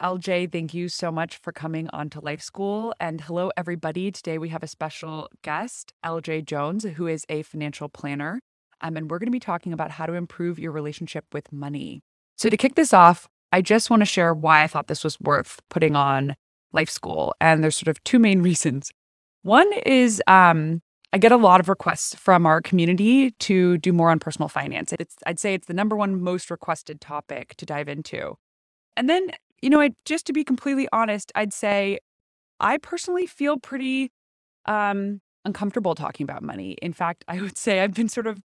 LJ, thank you so much for coming on to Life School. And hello, everybody. Today we have a special guest, LJ Jones, who is a financial planner. Um, and we're going to be talking about how to improve your relationship with money. So, to kick this off, I just want to share why I thought this was worth putting on Life School. And there's sort of two main reasons. One is um, I get a lot of requests from our community to do more on personal finance. It's, I'd say it's the number one most requested topic to dive into. And then, you know, I, just to be completely honest, I'd say I personally feel pretty um, uncomfortable talking about money. In fact, I would say I've been sort of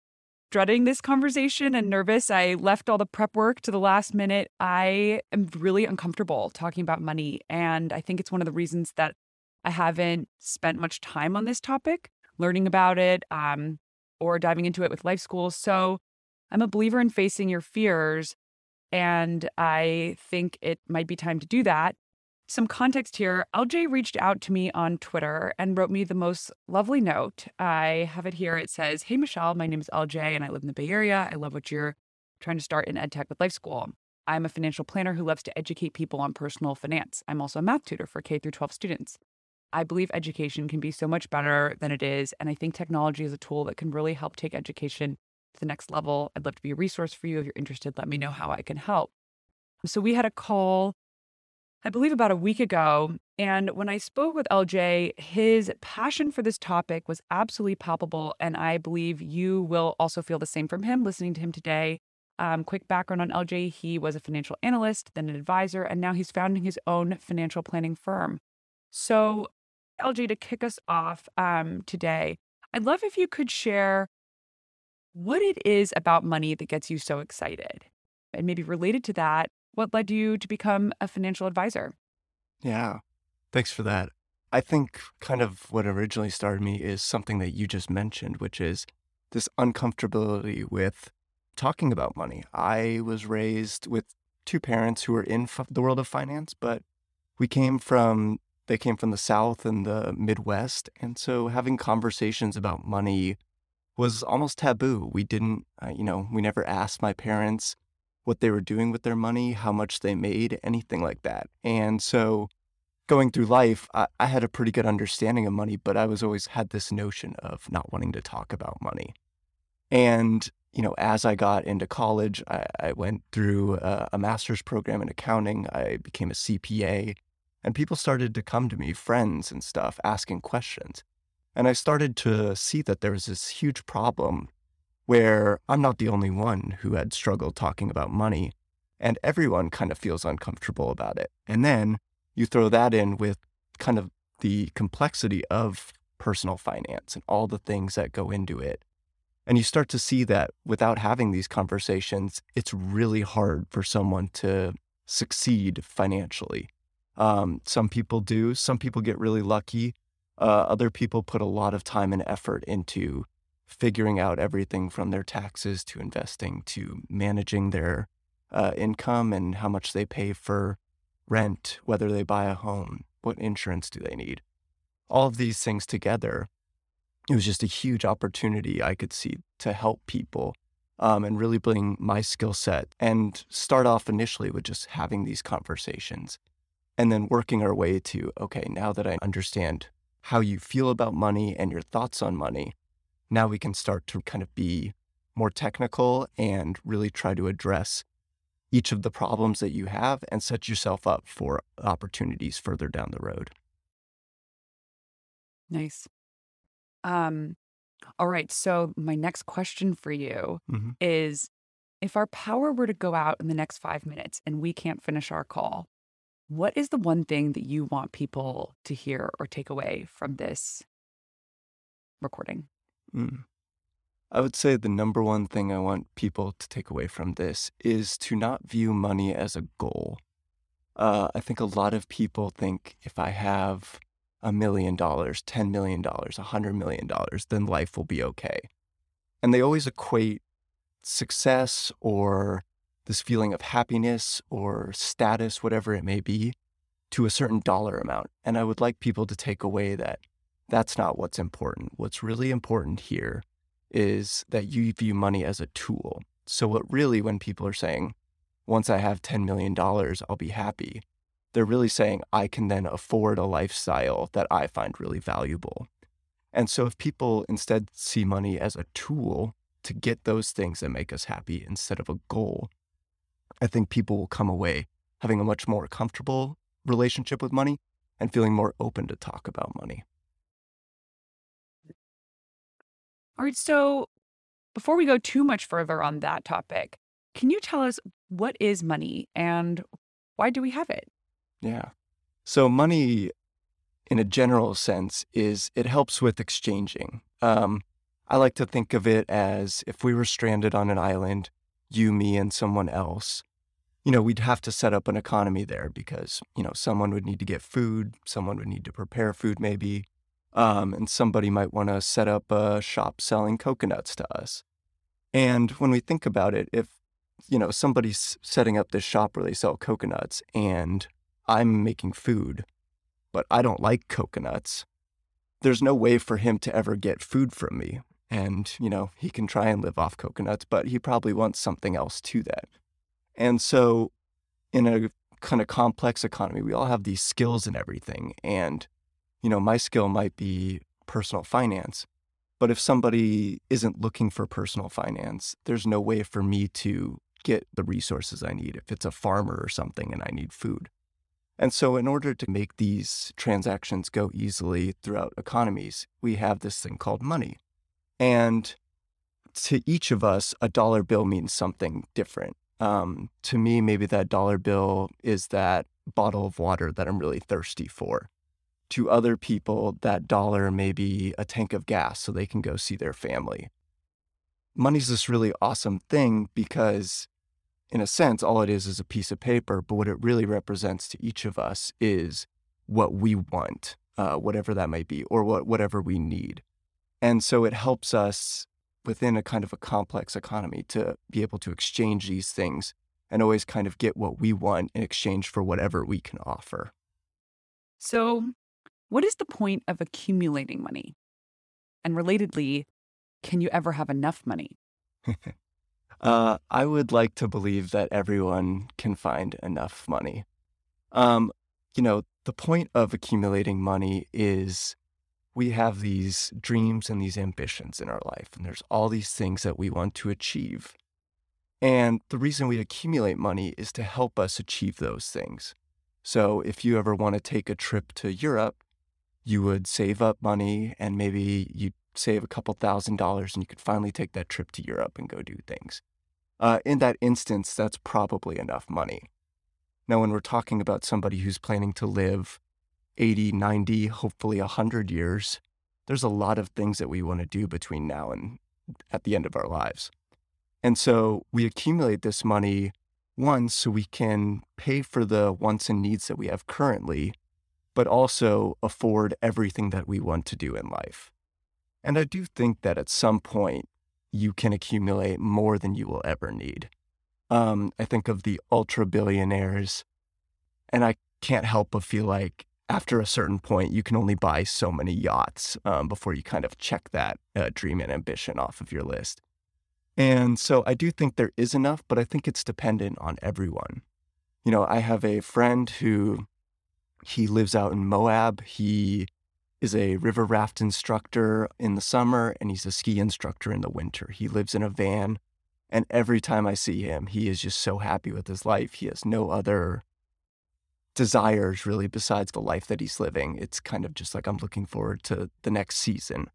dreading this conversation and nervous. I left all the prep work to the last minute. I am really uncomfortable talking about money. And I think it's one of the reasons that I haven't spent much time on this topic, learning about it um, or diving into it with life school. So I'm a believer in facing your fears. And I think it might be time to do that. Some context here LJ reached out to me on Twitter and wrote me the most lovely note. I have it here. It says, Hey, Michelle, my name is LJ and I live in the Bay Area. I love what you're trying to start in EdTech with Life School. I'm a financial planner who loves to educate people on personal finance. I'm also a math tutor for K through 12 students. I believe education can be so much better than it is. And I think technology is a tool that can really help take education to the next level. I'd love to be a resource for you. If you're interested, let me know how I can help. So we had a call I believe about a week ago. And when I spoke with LJ, his passion for this topic was absolutely palpable. And I believe you will also feel the same from him listening to him today. Um, quick background on LJ he was a financial analyst, then an advisor, and now he's founding his own financial planning firm. So, LJ, to kick us off um, today, I'd love if you could share what it is about money that gets you so excited. And maybe related to that, what led you to become a financial advisor? Yeah, thanks for that. I think kind of what originally started me is something that you just mentioned, which is this uncomfortability with talking about money. I was raised with two parents who were in f- the world of finance, but we came from they came from the South and the Midwest, and so having conversations about money was almost taboo. We didn't, uh, you know, we never asked my parents what they were doing with their money, how much they made, anything like that. And so going through life, I, I, had a pretty good understanding of money, but I was always had this notion of not wanting to talk about money. And, you know, as I got into college, I, I went through a, a master's program in accounting. I became a CPA, and people started to come to me, friends and stuff, asking questions. And I started to see that there was this huge problem where I'm not the only one who had struggled talking about money, and everyone kind of feels uncomfortable about it. And then you throw that in with kind of the complexity of personal finance and all the things that go into it. And you start to see that without having these conversations, it's really hard for someone to succeed financially. Um, some people do, some people get really lucky. Uh, other people put a lot of time and effort into figuring out everything from their taxes to investing to managing their uh, income and how much they pay for rent, whether they buy a home, what insurance do they need. All of these things together, it was just a huge opportunity I could see to help people um, and really bring my skill set and start off initially with just having these conversations and then working our way to okay, now that I understand how you feel about money and your thoughts on money, now we can start to kind of be more technical and really try to address each of the problems that you have and set yourself up for opportunities further down the road. Nice. Um, all right. So, my next question for you mm-hmm. is if our power were to go out in the next five minutes and we can't finish our call, what is the one thing that you want people to hear or take away from this recording? Mm. I would say the number one thing I want people to take away from this is to not view money as a goal. Uh, I think a lot of people think if I have a million dollars, $10 million, $100 million, then life will be okay. And they always equate success or this feeling of happiness or status, whatever it may be, to a certain dollar amount. And I would like people to take away that that's not what's important. What's really important here is that you view money as a tool. So, what really, when people are saying, once I have $10 million, I'll be happy, they're really saying, I can then afford a lifestyle that I find really valuable. And so if people instead see money as a tool to get those things that make us happy instead of a goal, I think people will come away having a much more comfortable relationship with money and feeling more open to talk about money. All right. So before we go too much further on that topic, can you tell us what is money and why do we have it? Yeah. So money in a general sense is it helps with exchanging. Um, I like to think of it as if we were stranded on an island, you, me, and someone else, you know, we'd have to set up an economy there because, you know, someone would need to get food, someone would need to prepare food maybe, um, and somebody might want to set up a shop selling coconuts to us. And when we think about it, if, you know, somebody's setting up this shop where they sell coconuts and I'm making food, but I don't like coconuts, there's no way for him to ever get food from me. And, you know, he can try and live off coconuts, but he probably wants something else to that. And so, in a kind of complex economy, we all have these skills and everything. And, you know, my skill might be personal finance. But if somebody isn't looking for personal finance, there's no way for me to get the resources I need if it's a farmer or something and I need food. And so, in order to make these transactions go easily throughout economies, we have this thing called money. And to each of us, a dollar bill means something different. Um, to me, maybe that dollar bill is that bottle of water that I'm really thirsty for. To other people, that dollar may be a tank of gas so they can go see their family. Money's this really awesome thing because in a sense, all it is is a piece of paper, but what it really represents to each of us is what we want, uh, whatever that might be, or what, whatever we need. And so it helps us within a kind of a complex economy to be able to exchange these things and always kind of get what we want in exchange for whatever we can offer. So, what is the point of accumulating money? And relatedly, can you ever have enough money? Uh, I would like to believe that everyone can find enough money. Um, you know, the point of accumulating money is we have these dreams and these ambitions in our life, and there's all these things that we want to achieve. And the reason we accumulate money is to help us achieve those things. So if you ever want to take a trip to Europe, you would save up money and maybe you'd save a couple thousand dollars and you could finally take that trip to Europe and go do things uh, in that instance, that's probably enough money. Now, when we're talking about somebody who's planning to live 80, 90, hopefully 100 years, there's a lot of things that we want to do between now and at the end of our lives. And so we accumulate this money, once so we can pay for the wants and needs that we have currently, but also afford everything that we want to do in life. And I do think that at some point, you can accumulate more than you will ever need. Um, I think of the ultra billionaires, and I can't help but feel like after a certain point, you can only buy so many yachts um, before you kind of check that uh, dream and ambition off of your list. And so I do think there is enough, but I think it's dependent on everyone. You know, I have a friend who he lives out in Moab. He is a river raft instructor in the summer and he's a ski instructor in the winter. He lives in a van. And every time I see him, he is just so happy with his life. He has no other desires really besides the life that he's living. It's kind of just like I'm looking forward to the next season.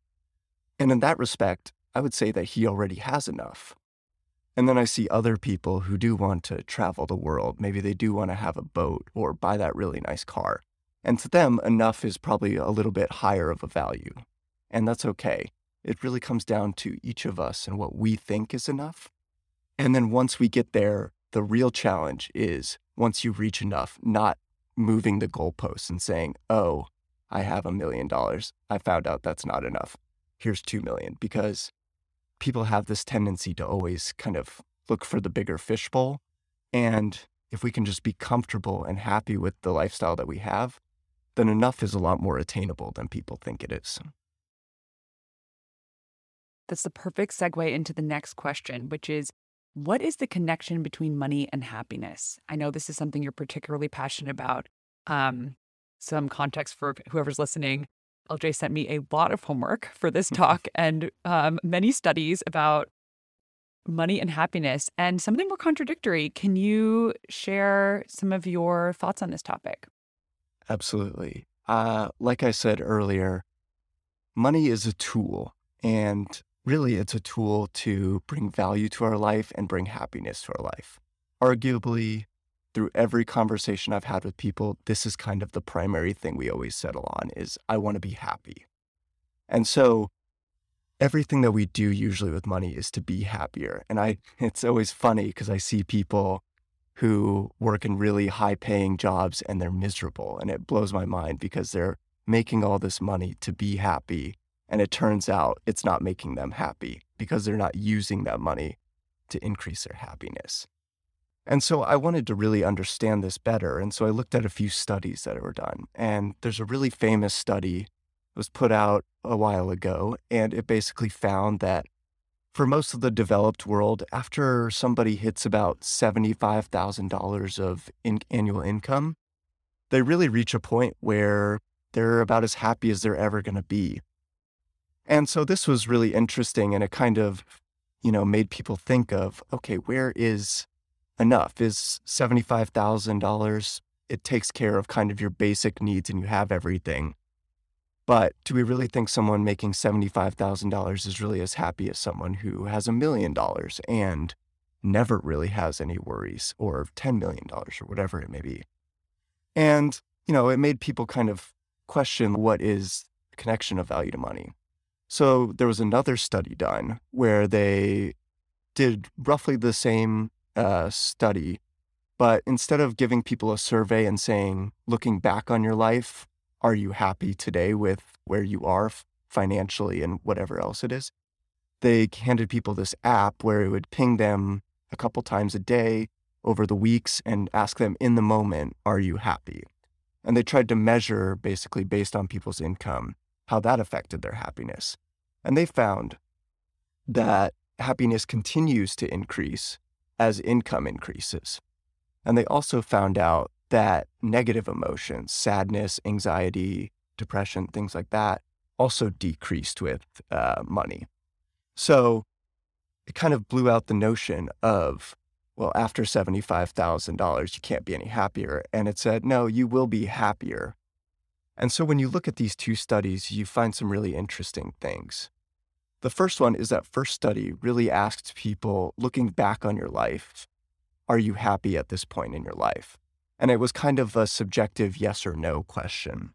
And in that respect, I would say that he already has enough. And then I see other people who do want to travel the world. Maybe they do want to have a boat or buy that really nice car. And to them, enough is probably a little bit higher of a value. And that's okay. It really comes down to each of us and what we think is enough. And then once we get there, the real challenge is once you reach enough, not moving the goalposts and saying, oh, I have a million dollars. I found out that's not enough. Here's two million. Because people have this tendency to always kind of look for the bigger fishbowl. And if we can just be comfortable and happy with the lifestyle that we have, then enough is a lot more attainable than people think it is. That's the perfect segue into the next question, which is what is the connection between money and happiness? I know this is something you're particularly passionate about. Um, some context for whoever's listening. LJ sent me a lot of homework for this talk and um, many studies about money and happiness, and some of them were contradictory. Can you share some of your thoughts on this topic? Absolutely. Uh, like I said earlier, money is a tool, and really it's a tool to bring value to our life and bring happiness to our life. Arguably, through every conversation I've had with people, this is kind of the primary thing we always settle on is I want to be happy. And so everything that we do usually with money is to be happier. And I it's always funny because I see people who work in really high paying jobs and they're miserable and it blows my mind because they're making all this money to be happy and it turns out it's not making them happy because they're not using that money to increase their happiness. And so I wanted to really understand this better. And so I looked at a few studies that were done. And there's a really famous study that was put out a while ago, and it basically found that for most of the developed world, after somebody hits about $75,000 of in- annual income, they really reach a point where they're about as happy as they're ever going to be. And so this was really interesting and it kind of, you know, made people think of, okay, where is enough? Is $75,000 it takes care of kind of your basic needs and you have everything. But do we really think someone making $75,000 is really as happy as someone who has a million dollars and never really has any worries or $10 million or whatever it may be? And, you know, it made people kind of question what is the connection of value to money. So there was another study done where they did roughly the same uh, study, but instead of giving people a survey and saying, looking back on your life, are you happy today with where you are financially and whatever else it is? They handed people this app where it would ping them a couple times a day over the weeks and ask them in the moment, are you happy? And they tried to measure basically based on people's income how that affected their happiness. And they found that happiness continues to increase as income increases. And they also found out that negative emotions, sadness, anxiety, depression, things like that, also decreased with uh, money. So it kind of blew out the notion of, well, after $75,000, you can't be any happier. And it said, no, you will be happier. And so when you look at these two studies, you find some really interesting things. The first one is that first study really asked people looking back on your life, are you happy at this point in your life? And it was kind of a subjective yes or no question.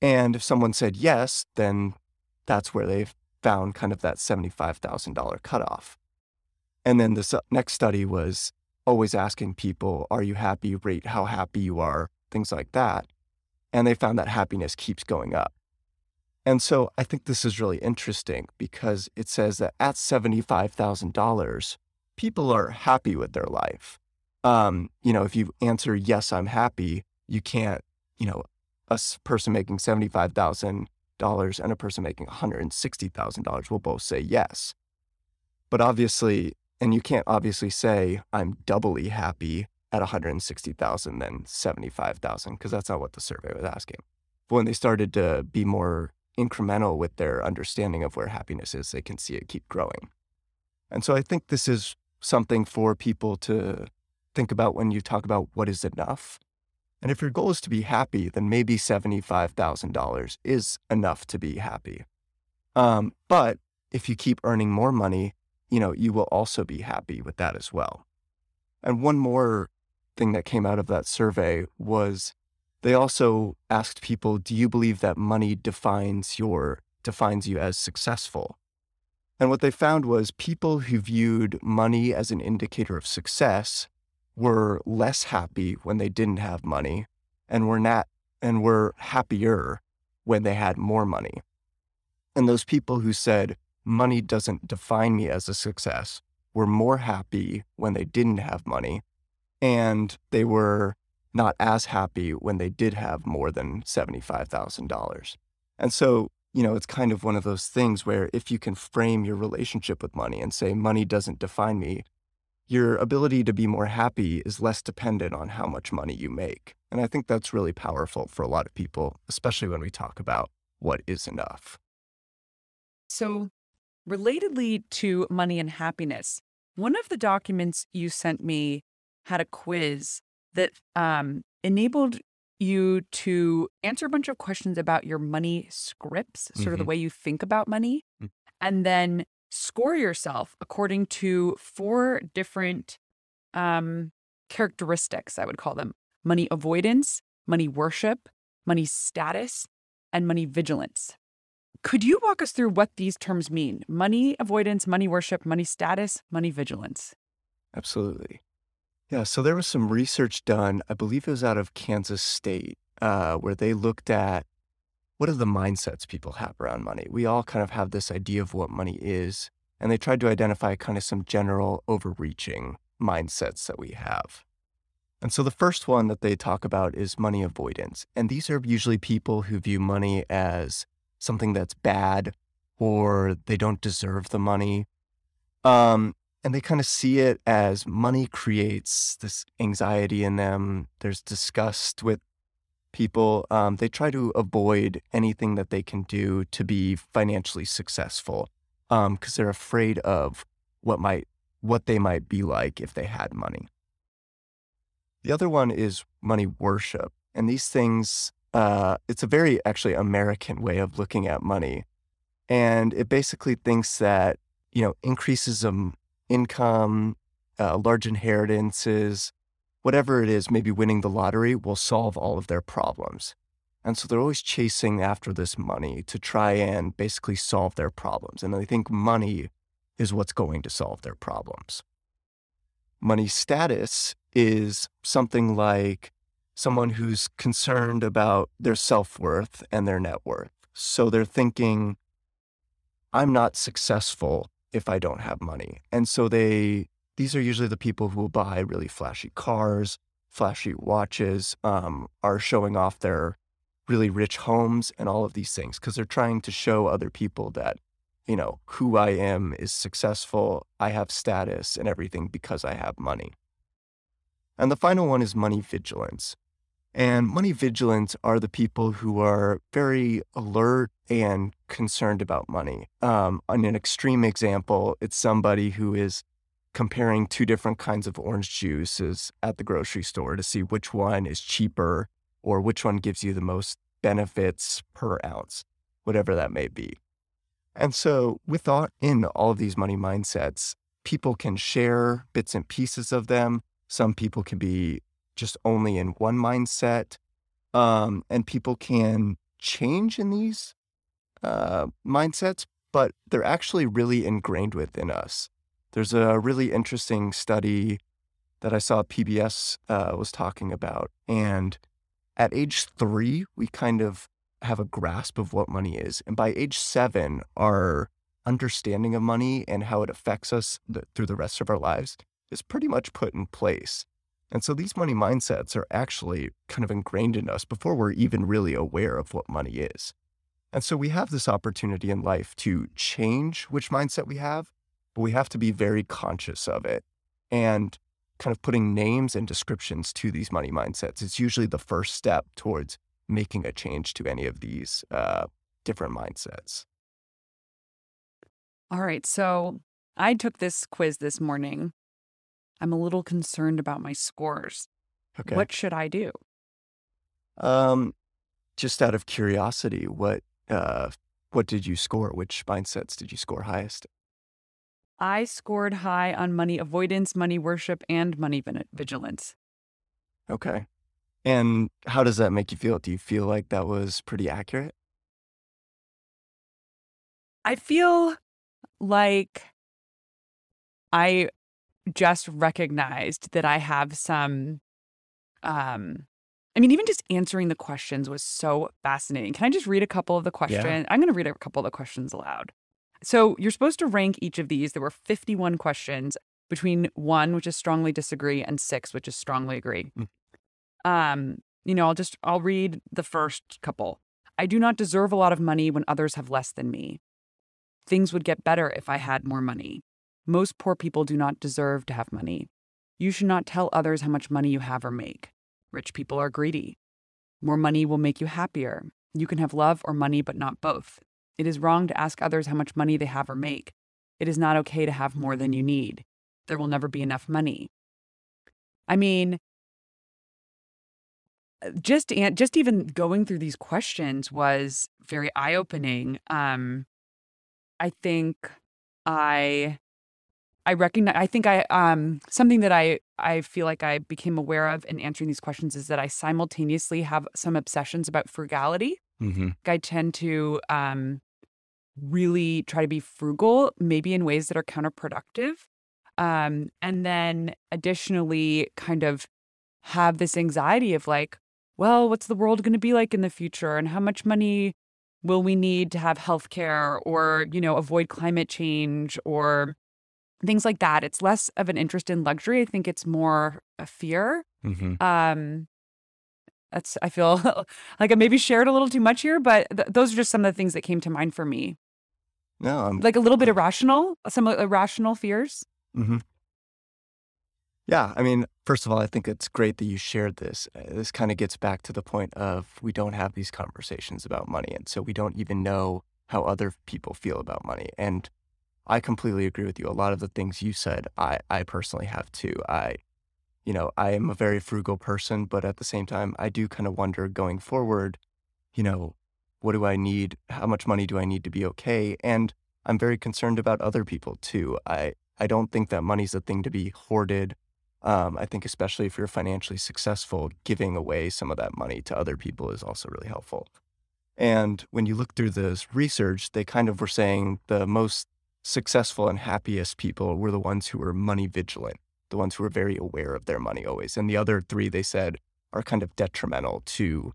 And if someone said yes, then that's where they found kind of that $75,000 cutoff. And then the next study was always asking people, Are you happy? Rate how happy you are, things like that. And they found that happiness keeps going up. And so I think this is really interesting because it says that at $75,000, people are happy with their life um, you know, if you answer yes, I'm happy, you can't, you know, a person making seventy-five thousand dollars and a person making one hundred and sixty thousand dollars will both say yes. But obviously, and you can't obviously say I'm doubly happy at one hundred and sixty thousand than seventy-five thousand because that's not what the survey was asking. But when they started to be more incremental with their understanding of where happiness is, they can see it keep growing. And so I think this is something for people to think about when you talk about what is enough. And if your goal is to be happy, then maybe $75,000 is enough to be happy. Um, but if you keep earning more money, you know, you will also be happy with that as well. And one more thing that came out of that survey was they also asked people, do you believe that money defines your defines you as successful? And what they found was people who viewed money as an indicator of success were less happy when they didn't have money and were not and were happier when they had more money. And those people who said money doesn't define me as a success were more happy when they didn't have money and they were not as happy when they did have more than $75,000. And so, you know, it's kind of one of those things where if you can frame your relationship with money and say money doesn't define me, your ability to be more happy is less dependent on how much money you make. And I think that's really powerful for a lot of people, especially when we talk about what is enough. So, relatedly to money and happiness, one of the documents you sent me had a quiz that um, enabled you to answer a bunch of questions about your money scripts, sort of the Mhm. way you think about money, Mm. and then score yourself according to four different um, characteristics, I would call them money avoidance, money worship, money status, and money vigilance. Could you walk us through what these terms mean? Money avoidance, money worship, money status, money vigilance. Absolutely. Yeah, so there was some research done, I believe it was out of Kansas State, uh, where they looked at what are the mindsets people have around money. We all kind of have this idea of what money is, and they tried to identify kind of some general overreaching mindsets that we have. And so the first one that they talk about is money avoidance. And these are usually people who view money as something that's bad or they don't deserve the money. Um, and they kind of see it as money creates this anxiety in them. There's disgust with people. Um, they try to avoid anything that they can do to be financially successful because they're afraid of what might what they might be like if they had money. The other one is money worship, and these things. Uh, it's a very actually American way of looking at money, and it basically thinks that you know increases of income, uh, large inheritances, whatever it is, maybe winning the lottery will solve all of their problems. And so they're always chasing after this money to try and basically solve their problems. And they think money is what's going to solve their problems. Money status is something like someone who's concerned about their self worth and their net worth. So they're thinking, I'm not successful if I don't have money. And so they, these are usually the people who will buy really flashy cars, flashy watches, um, are showing off their really rich homes and all of these things because they're trying to show other people that, you know, who I am is successful, I have status and everything because I have money. And the final one is money vigilance. And money vigilance are the people who are very alert and concerned about money. Um, on an extreme example, it's somebody who is comparing two different kinds of orange juices at the grocery store to see which one is cheaper or which one gives you the most benefits per ounce, whatever that may be. And so, with in all of these money mindsets, people can share bits and pieces of them. Some people can be just only in one mindset, um, and people can change in these uh, mindsets, but they're actually really ingrained within us. There's a really interesting study that I saw PBS uh, was talking about, and at age three, we kind of have a grasp of what money is, and by age seven, our understanding of money and how it affects us th- through the rest of our lives is pretty much put in place. And so these money mindsets are actually kind of ingrained in us before we're even really aware of what money is. And so we have this opportunity in life to change which mindset we have, but we have to be very conscious of it. And kind of putting names and descriptions to these money mindsets is usually the first step towards making a change to any of these uh, different mindsets. All right. So I took this quiz this morning. I'm a little concerned about my scores. Okay. What should I do? Um, just out of curiosity, what uh, what did you score? Which mindsets did you score highest? I scored high on money avoidance, money worship, and money vigilance. Okay. And how does that make you feel? Do you feel like that was pretty accurate? I feel like I just recognized that I have some um I mean even just answering the questions was so fascinating. Can I just read a couple of the questions? I'm going to read a couple of the questions aloud. So, you're supposed to rank each of these. There were 51 questions between 1 which is strongly disagree and 6 which is strongly agree. Mm. Um, you know, I'll just I'll read the first couple. I do not deserve a lot of money when others have less than me. Things would get better if I had more money. Most poor people do not deserve to have money. You should not tell others how much money you have or make. Rich people are greedy. More money will make you happier. You can have love or money, but not both. It is wrong to ask others how much money they have or make. It is not okay to have more than you need. There will never be enough money. I mean, just just even going through these questions was very eye opening. Um, I think I I recognize I think I um something that I I feel like I became aware of in answering these questions is that I simultaneously have some obsessions about frugality. Mm-hmm. I tend to um really try to be frugal, maybe in ways that are counterproductive. Um, and then additionally, kind of have this anxiety of like, well, what's the world going to be like in the future? And how much money will we need to have healthcare or, you know, avoid climate change or things like that. It's less of an interest in luxury. I think it's more a fear. Mm-hmm. Um, that's I feel like I maybe shared a little too much here, but th- those are just some of the things that came to mind for me. No, I'm Like a little bit irrational, some irrational fears. Mm-hmm. Yeah, I mean, first of all, I think it's great that you shared this. Uh, This kind of gets back to the point of we don't have these conversations about money, and so we don't even know how other people feel about money. And I completely agree with you. A lot of the things you said, I I personally have too. I, you know, I am a very frugal person, but at the same time, I do kind of wonder going forward, you know, what do I need? How much money do I need to be okay? And I'm very concerned about other people too. I I don't think that money's a thing to be hoarded. Um, I think especially if you're financially successful, giving away some of that money to other people is also really helpful. And when you look through this research, they kind of were saying the most successful and happiest people were the ones who were money vigilant, the ones who were very aware of their money always. And the other three, they said, are kind of detrimental to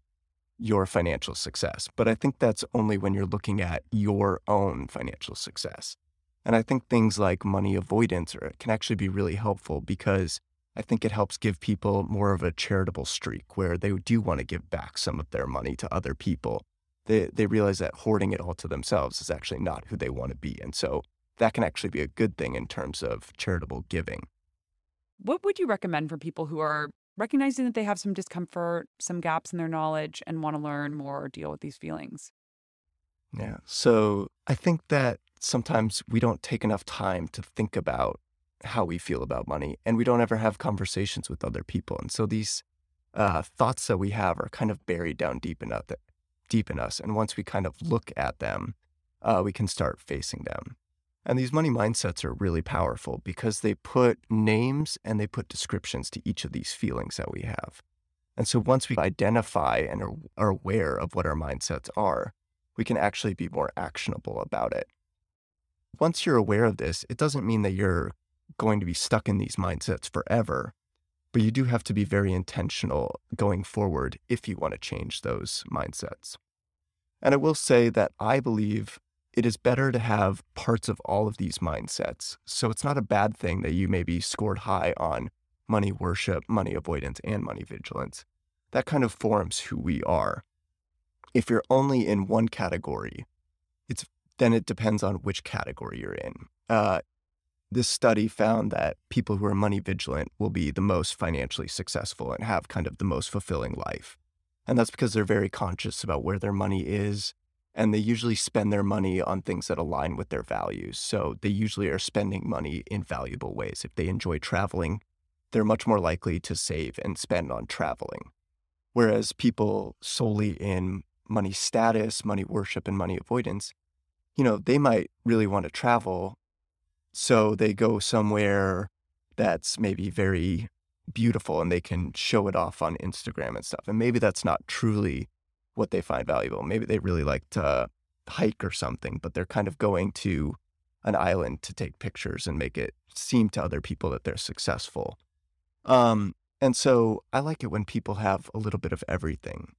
your financial success. But I think that's only when you're looking at your own financial success. And I think things like money avoidance can actually be really helpful because I think it helps give people more of a charitable streak where they do want to give back some of their money to other people. They, they realize that hoarding it all to themselves is actually not who they want to be. And so that can actually be a good thing in terms of charitable giving. What would you recommend for people who are recognizing that they have some discomfort, some gaps in their knowledge, and want to learn more or deal with these feelings? Yeah. So I think that sometimes we don't take enough time to think about how we feel about money and we don't ever have conversations with other people. And so these uh, thoughts that we have are kind of buried down deep in, us, deep in us. And once we kind of look at them, uh, we can start facing them. And these money mindsets are really powerful because they put names and they put descriptions to each of these feelings that we have. And so once we identify and are, are aware of what our mindsets are, we can actually be more actionable about it. Once you're aware of this, it doesn't mean that you're going to be stuck in these mindsets forever, but you do have to be very intentional going forward if you want to change those mindsets. And I will say that I believe it is better to have parts of all of these mindsets. So it's not a bad thing that you maybe scored high on money worship, money avoidance, and money vigilance. That kind of forms who we are. If you're only in one category, it's then it depends on which category you're in. Uh, this study found that people who are money vigilant will be the most financially successful and have kind of the most fulfilling life. And that's because they're very conscious about where their money is. And they usually spend their money on things that align with their values. So they usually are spending money in valuable ways. If they enjoy traveling, they're much more likely to save and spend on traveling. Whereas people solely in money status, money worship, and money avoidance, you know, they might really want to travel. So they go somewhere that's maybe very beautiful and they can show it off on Instagram and stuff. And maybe that's not truly what they find valuable. Maybe they really like to hike or something, but they're kind of going to an island to take pictures and make it seem to other people that they're successful. Um, and so I like it when people have a little bit of everything.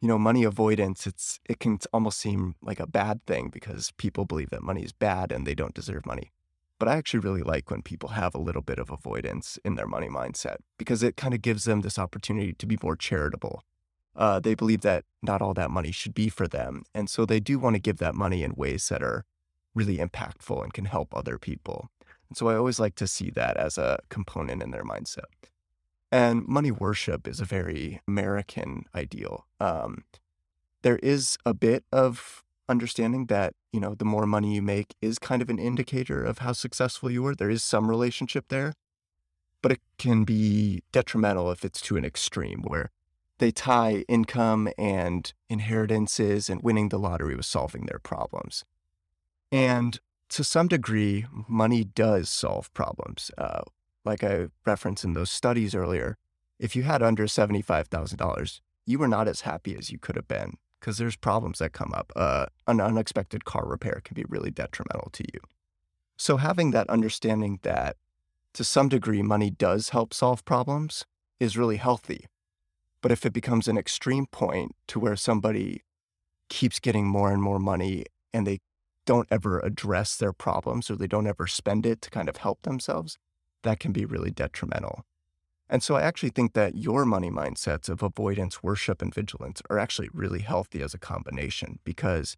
You know, money avoidance, it's it can almost seem like a bad thing because people believe that money is bad and they don't deserve money. But I actually really like when people have a little bit of avoidance in their money mindset because it kind of gives them this opportunity to be more charitable. Uh, they believe that not all that money should be for them. And so they do want to give that money in ways that are really impactful and can help other people. And so I always like to see that as a component in their mindset. And money worship is a very American ideal. Um, there is a bit of understanding that, you know, the more money you make is kind of an indicator of how successful you are. There is some relationship there, but it can be detrimental if it's to an extreme where they tie income and inheritances and winning the lottery with solving their problems. And to some degree, money does solve problems. Uh, like I referenced in those studies earlier, if you had under $75,000, you were not as happy as you could have been because there's problems that come up. Uh, an unexpected car repair can be really detrimental to you. So, having that understanding that to some degree money does help solve problems is really healthy. But if it becomes an extreme point to where somebody keeps getting more and more money and they don't ever address their problems or they don't ever spend it to kind of help themselves, that can be really detrimental. And so I actually think that your money mindsets of avoidance, worship, and vigilance are actually really healthy as a combination because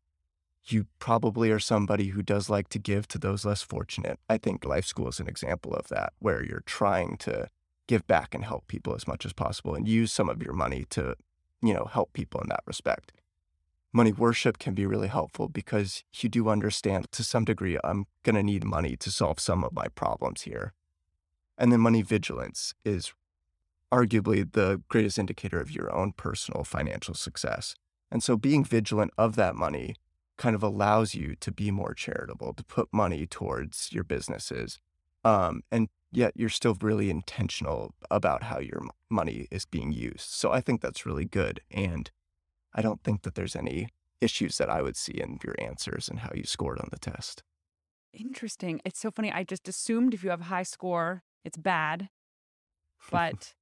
you probably are somebody who does like to give to those less fortunate. I think life school is an example of that, where you're trying to give back and help people as much as possible and use some of your money to, you know, help people in that respect. Money worship can be really helpful because you do understand to some degree I'm going to need money to solve some of my problems here. And then money vigilance is arguably the greatest indicator of your own personal financial success. And so being vigilant of that money kind of allows you to be more charitable, to put money towards your businesses. Um, and yet you're still really intentional about how your money is being used. So I think that's really good. And I don't think that there's any issues that I would see in your answers and how you scored on the test. Interesting. It's so funny. I just assumed if you have a high score, it's bad. But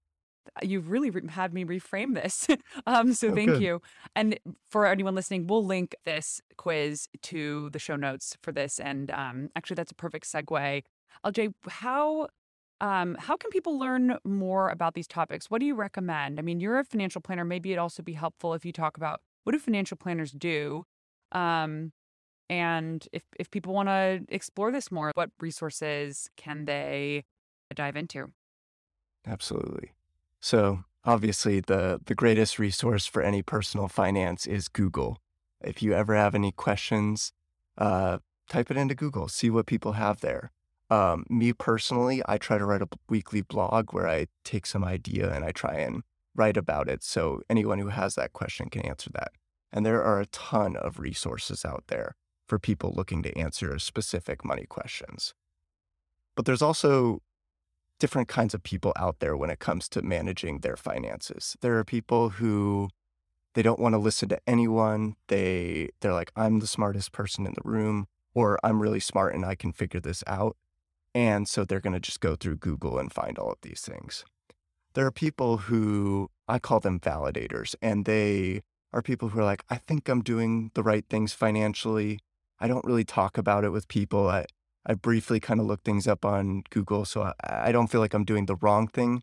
you've really re- had me reframe this. um, so Oh, thank good. you. And for anyone listening, we'll link this quiz to the show notes for this. And um, actually, that's a perfect segue. LJ, how um, how can people learn more about these topics? What do you recommend? I mean, you're a financial planner. Maybe it'd also be helpful if you talk about what do financial planners do, um, and if if people want to explore this more, what resources can they dive into? Absolutely. So obviously the the greatest resource for any personal finance is Google. If you ever have any questions, uh, type it into Google, see what people have there. Um, me personally, I try to write a weekly blog where I take some idea and I try and write about it. So anyone who has that question can answer that. And there are a ton of resources out there for people looking to answer specific money questions. But there's also different kinds of people out there when it comes to managing their finances. There are people who they don't want to listen to anyone. They they're like I'm the smartest person in the room or I'm really smart and I can figure this out. And so they're going to just go through Google and find all of these things. There are people who I call them validators and they are people who are like I think I'm doing the right things financially. I don't really talk about it with people. I I briefly kind of look things up on Google, so I, I don't feel like I'm doing the wrong thing,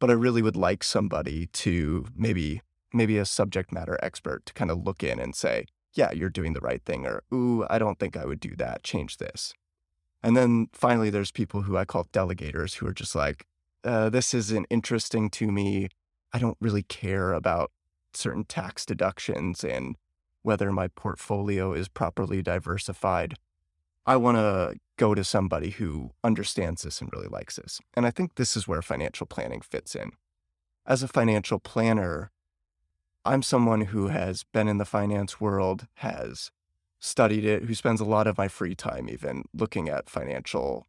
but I really would like somebody to maybe maybe a subject matter expert to kind of look in and say, yeah, you're doing the right thing, or ooh, I don't think I would do that. Change this. And then finally, there's people who I call delegators who are just like, uh, this isn't interesting to me. I don't really care about certain tax deductions and whether my portfolio is properly diversified. I want to go to somebody who understands this and really likes this. And I think this is where financial planning fits in. As a financial planner, I'm someone who has been in the finance world, has studied it, who spends a lot of my free time even looking at financial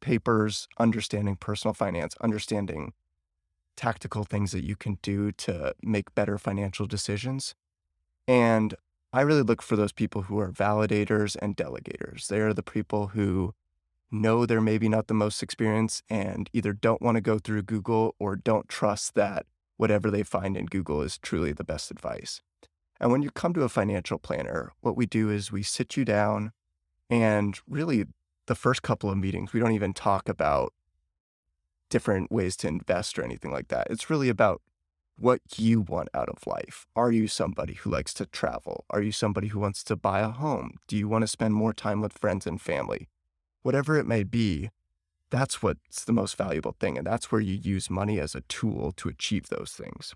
papers, understanding personal finance, understanding tactical things that you can do to make better financial decisions. And I really look for those people who are validators and delegators. They are the people who know they're maybe not the most experienced and either don't want to go through Google or don't trust that whatever they find in Google is truly the best advice. And when you come to a financial planner, what we do is we sit you down and really the first couple of meetings, we don't even talk about different ways to invest or anything like that. It's really about what you want out of life. Are you somebody who likes to travel? Are you somebody who wants to buy a home? Do you want to spend more time with friends and family? Whatever it may be, that's what's the most valuable thing. And that's where you use money as a tool to achieve those things.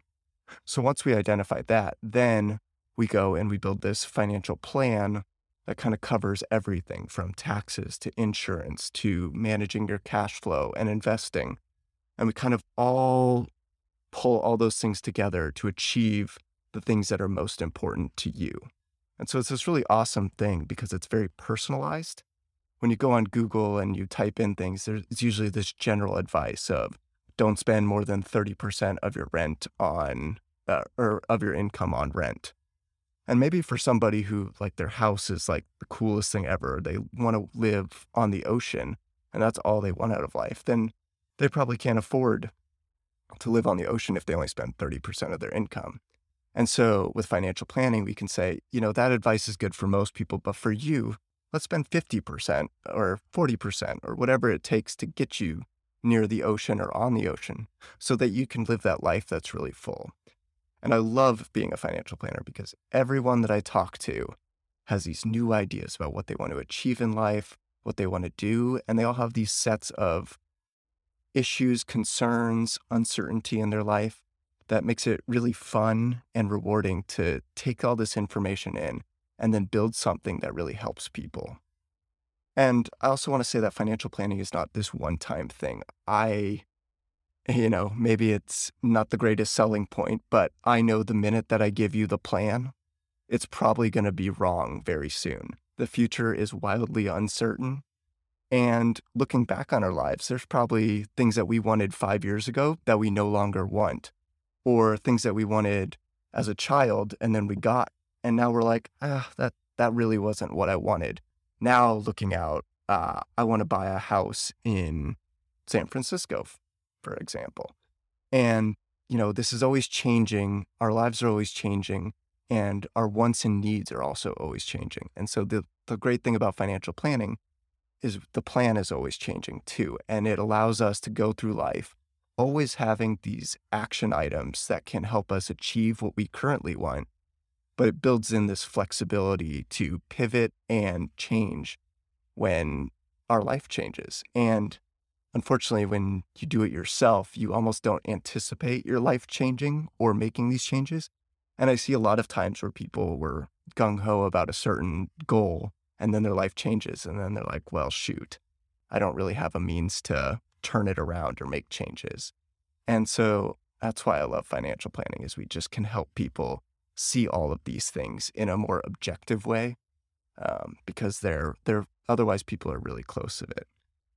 So once we identify that, then we go and we build this financial plan that kind of covers everything from taxes to insurance to managing your cash flow and investing. And we kind of all pull all those things together to achieve the things that are most important to you. And so it's this really awesome thing because it's very personalized. When you go on Google and you type in things, there's usually this general advice of don't spend more than 30% of your rent on, uh, or of your income on rent. And maybe for somebody who, like, their house is like the coolest thing ever, they want to live on the ocean and that's all they want out of life, then they probably can't afford to live on the ocean if they only spend 30% of their income. And so with financial planning, we can say, you know, that advice is good for most people, but for you, let's spend 50% or 40% or whatever it takes to get you near the ocean or on the ocean so that you can live that life that's really full. And I love being a financial planner because everyone that I talk to has these new ideas about what they want to achieve in life, what they want to do, and they all have these sets of issues, concerns, uncertainty in their life that makes it really fun and rewarding to take all this information in and then build something that really helps people. And I also want to say that financial planning is not this one time thing. I, you know, maybe it's not the greatest selling point, but I know the minute that I give you the plan, it's probably going to be wrong very soon. The future is wildly uncertain. And looking back on our lives, there's probably things that we wanted five years ago that we no longer want or things that we wanted as a child and then we got and now we're like ah that that really wasn't what i wanted now looking out uh, i want to buy a house in san francisco for example and you know this is always changing our lives are always changing and our wants and needs are also always changing and so the, the great thing about financial planning is the plan is always changing too and it allows us to go through life always having these action items that can help us achieve what we currently want, but it builds in this flexibility to pivot and change when our life changes. And unfortunately, when you do it yourself, you almost don't anticipate your life changing or making these changes. And I see a lot of times where people were gung ho about a certain goal and then their life changes. And then they're like, well, shoot, I don't really have a means to turn it around or make changes. And so that's why I love financial planning is we just can help people see all of these things in a more objective way um, because they're they're otherwise people are really close of it.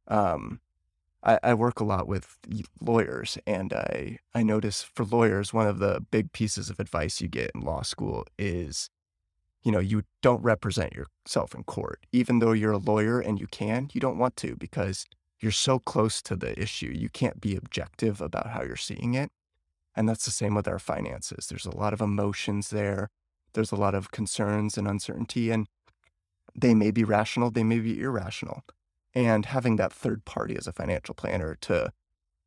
Um, I, I, work a lot with lawyers, and I I notice for lawyers one of the big pieces of advice you get in law school is, you know, you don't represent yourself in court, even though you're a lawyer and you can. You don't want to because you're so close to the issue. You can't be objective about how you're seeing it. And that's the same with our finances. There's a lot of emotions there. There's a lot of concerns and uncertainty, and they may be rational, they may be irrational. And having that third party as a financial planner to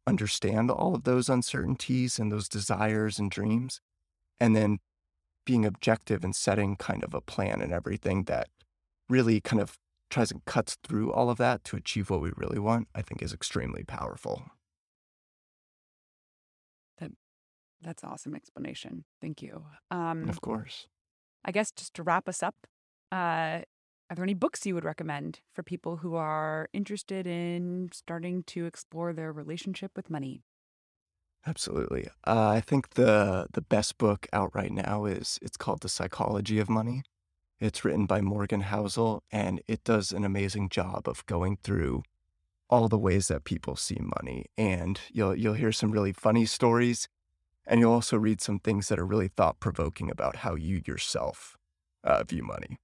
understand all of those uncertainties and those desires and dreams, and then being objective and setting kind of a plan and everything that really kind of tries and cuts through all of that to achieve what we really want, I think is extremely powerful. That that's awesome explanation. Thank you. Um, of course. I guess just to wrap us up, uh, are there any books you would recommend for people who are interested in starting to explore their relationship with money? Absolutely. Uh, I think the the best book out right now is it's called The Psychology of Money. It's written by Morgan Housel, and it does an amazing job of going through all the ways that people see money. And you'll you'll hear some really funny stories, and you'll also read some things that are really thought provoking about how you yourself uh, view money.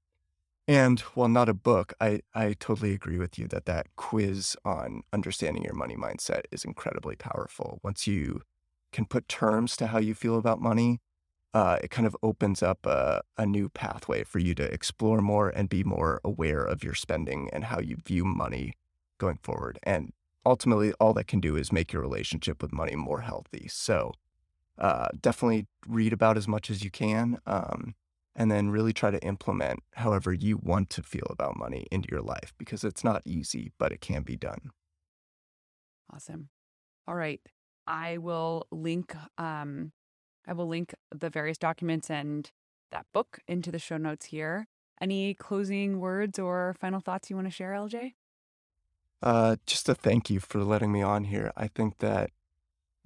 And while not a book, I, I totally agree with you that that quiz on understanding your money mindset is incredibly powerful. Once you can put terms to how you feel about money, uh, it kind of opens up a, a new pathway for you to explore more and be more aware of your spending and how you view money going forward. And ultimately, all that can do is make your relationship with money more healthy. So, uh, definitely read about as much as you can. Um, and then really try to implement however you want to feel about money into your life because it's not easy, but it can be done. Awesome. All right. I will link um I will link the various documents and that book into the show notes here. Any closing words or final thoughts you want to share, LJ? Uh, just a thank you for letting me on here. I think that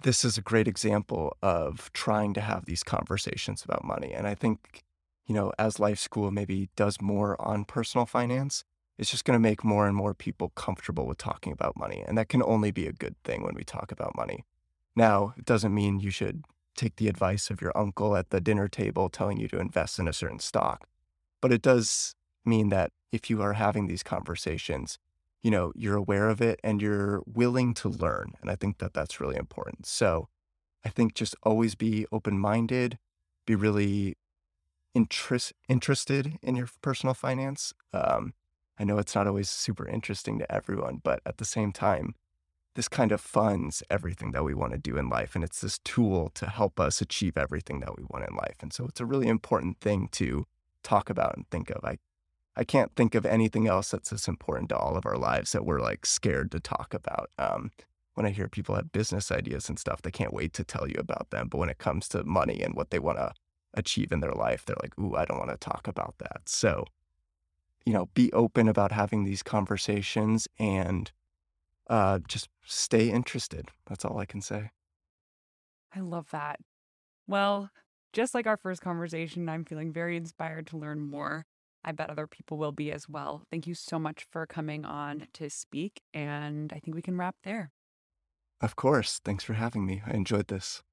this is a great example of trying to have these conversations about money. And I think, you know, as Life School maybe does more on personal finance, it's just going to make more and more people comfortable with talking about money. And that can only be a good thing when we talk about money. Now, it doesn't mean you should take the advice of your uncle at the dinner table telling you to invest in a certain stock. But it does mean that if you are having these conversations, you know, you're aware of it and you're willing to learn. And I think that that's really important. So I think just always be open minded, be really interest, interested in your personal finance. Um, I know it's not always super interesting to everyone, but at the same time, this kind of funds everything that we want to do in life. And it's this tool to help us achieve everything that we want in life. And so it's a really important thing to talk about and think of. I, I can't think of anything else that's as important to all of our lives that we're like scared to talk about. Um, when I hear people have business ideas and stuff, they can't wait to tell you about them. But when it comes to money and what they want to achieve in their life, they're like, ooh, I don't want to talk about that. So, you know, be open about having these conversations and uh, just stay interested. That's all I can say. I love that. Well, just like our first conversation, I'm feeling very inspired to learn more. I bet other people will be as well. Thank you so much for coming on to speak. And I think we can wrap there. Of course. Thanks for having me. I enjoyed this.